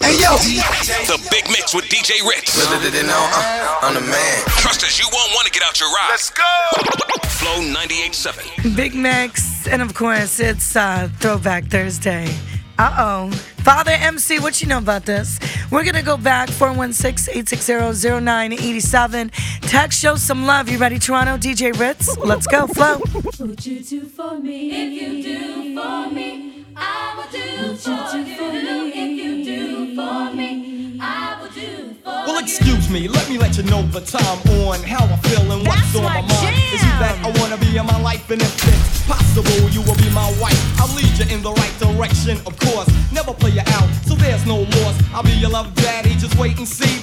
Hey yo, The Big Mix with DJ Ritz. Little did they know, uh, I'm the man. Trust us, you won't want to get out your ride. let's go. Flow 98.7. Big Mix, and of course, it's uh, Throwback Thursday. Uh oh. Father MC, what you know about this? We're gonna go back 416 860 0987. Text, show some love. You ready, Toronto? DJ Ritz? Let's go, flow. Would you do for me? If you do for me, I will do for you. If you do for me, I will do for Well, excuse me, let me let you know the time on how I feel and what's That's on my my mind. Is you jam. that I wanna be in my life, and if it's possible, you will be my wife. I'll lead you in the right direction, of course. Never play you out, so there's no loss. I'll be your love daddy, just wait and see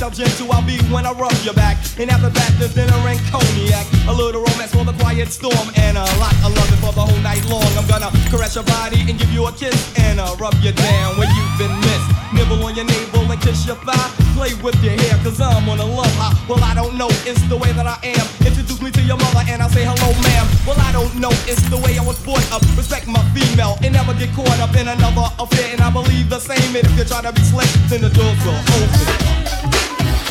How gentle I'll be when I rub your back. And after that, there's dinner and cognac. A little romance for the quiet storm. And a lot of loving for the whole night long. I'm gonna caress your body and give you a kiss. And uh, rub you down where you've been missed. Nibble on your navel and kiss your thigh. Play with your hair, cause I'm on a love high. Well, I don't know, it's the way that I am. Introduce me to your mother and I'll say hello, ma'am. Well, I don't know, it's the way I was brought up. Respect my female and never get caught up in another affair. And I believe the same. And if you try to be slick, then the doors will open. DJ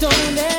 Just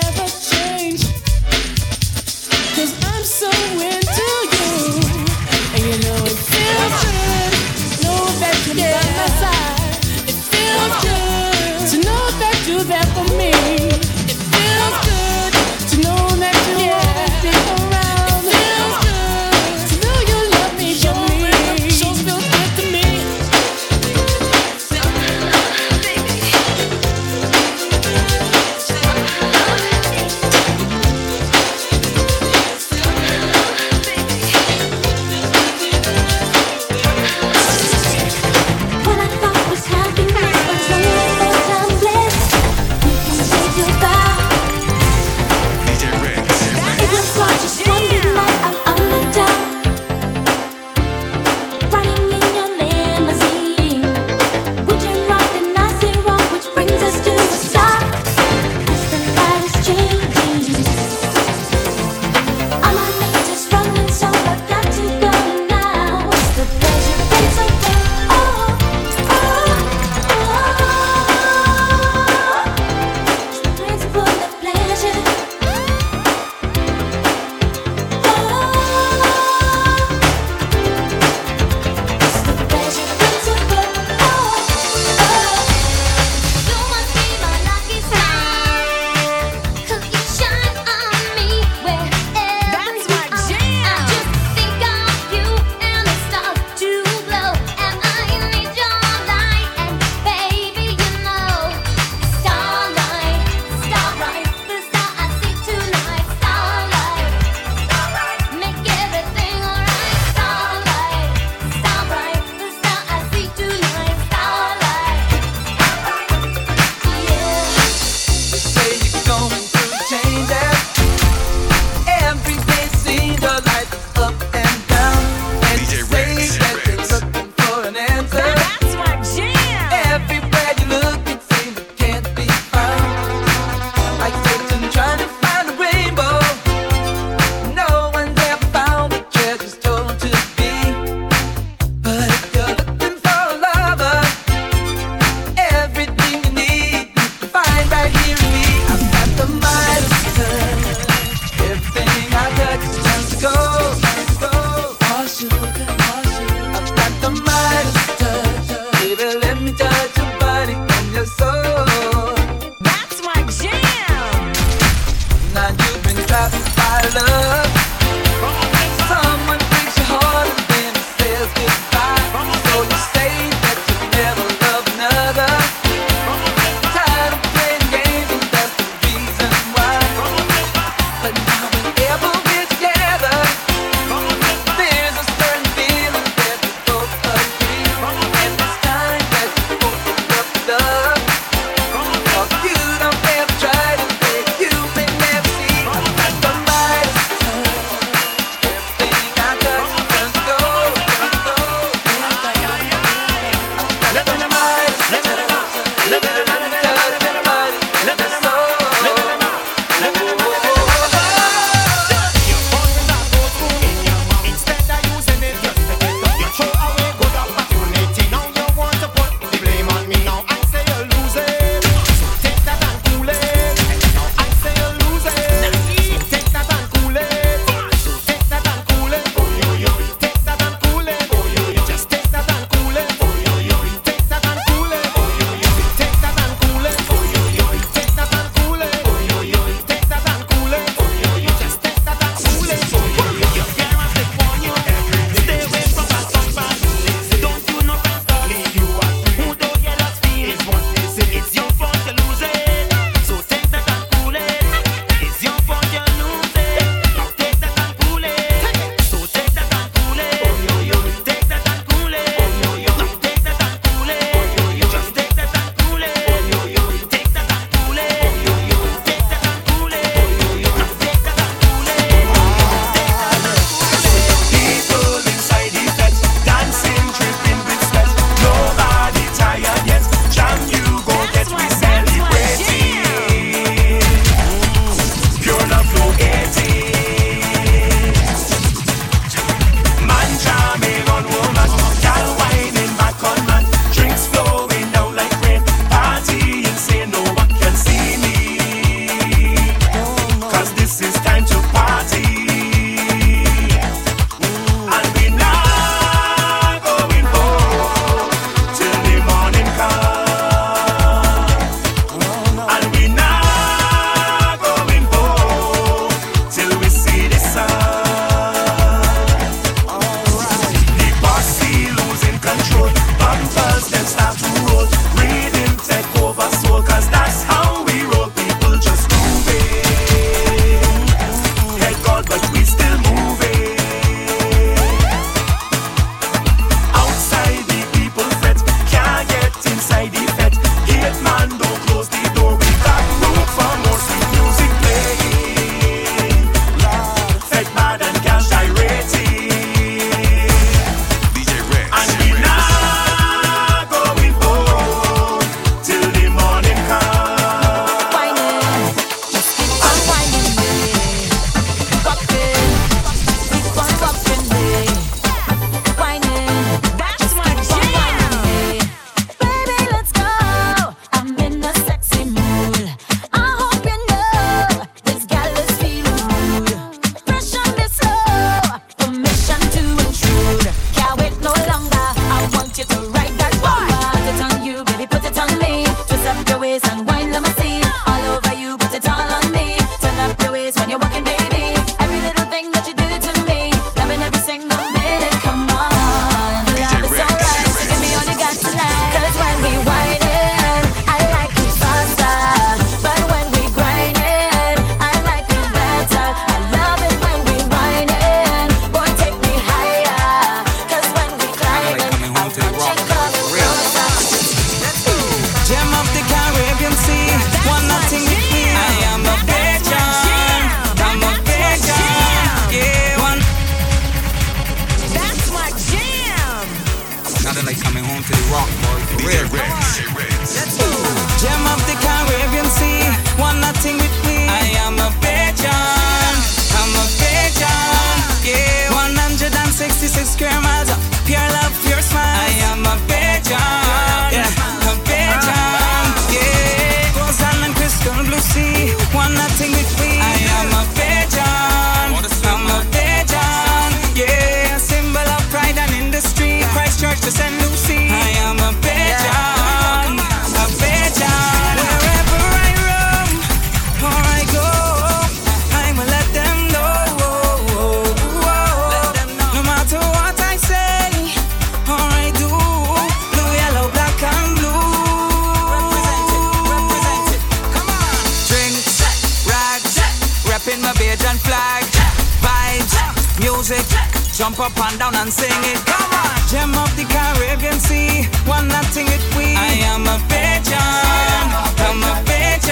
Jump up and down and sing it. Come on. Gem of the Caribbean Sea. One nothing it we. I am a pigeon. I'm a pigeon.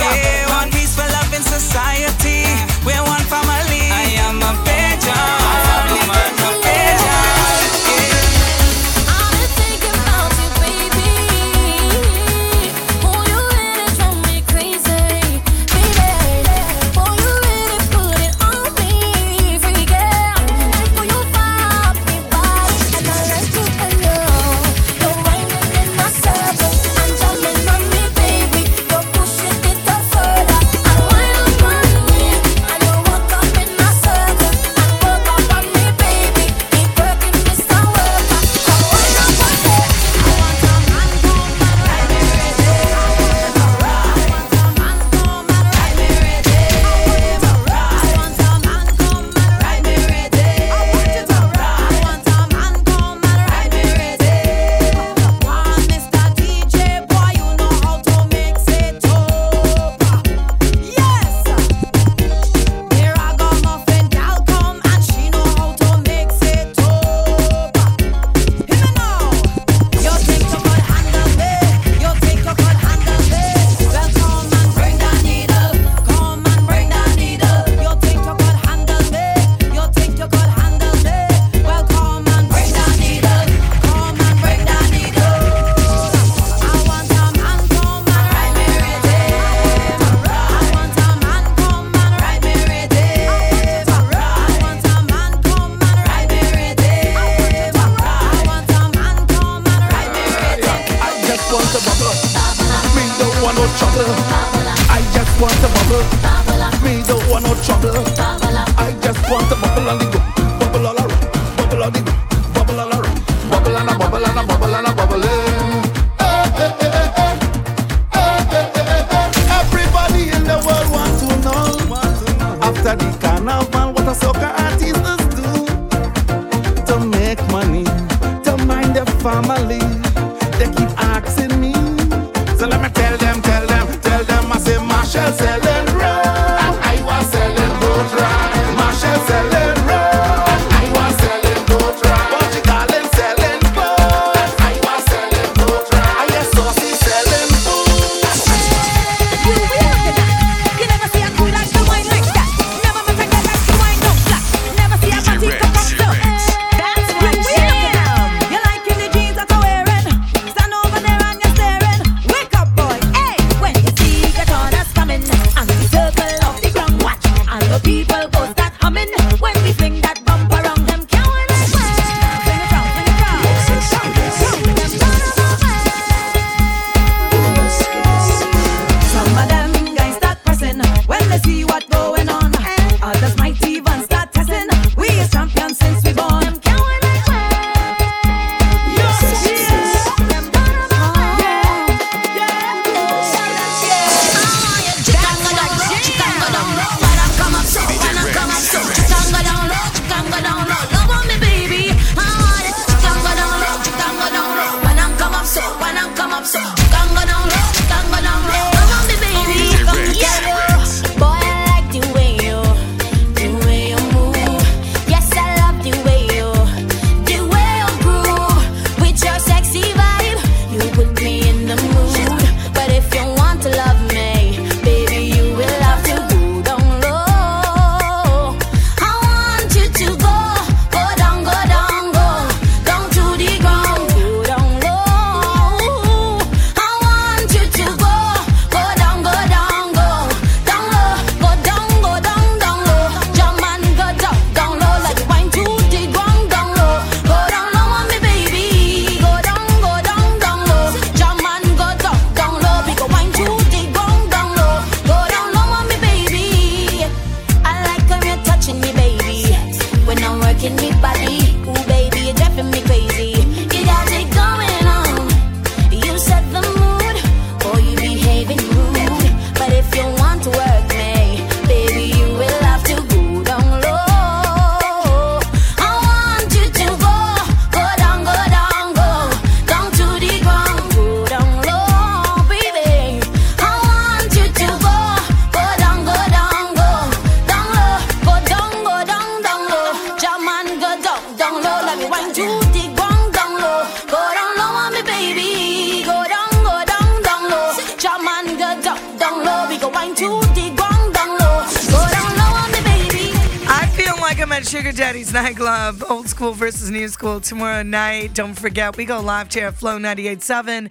Yeah, one peaceful loving society. versus New School tomorrow night. Don't forget, we go live here at Flow 98.7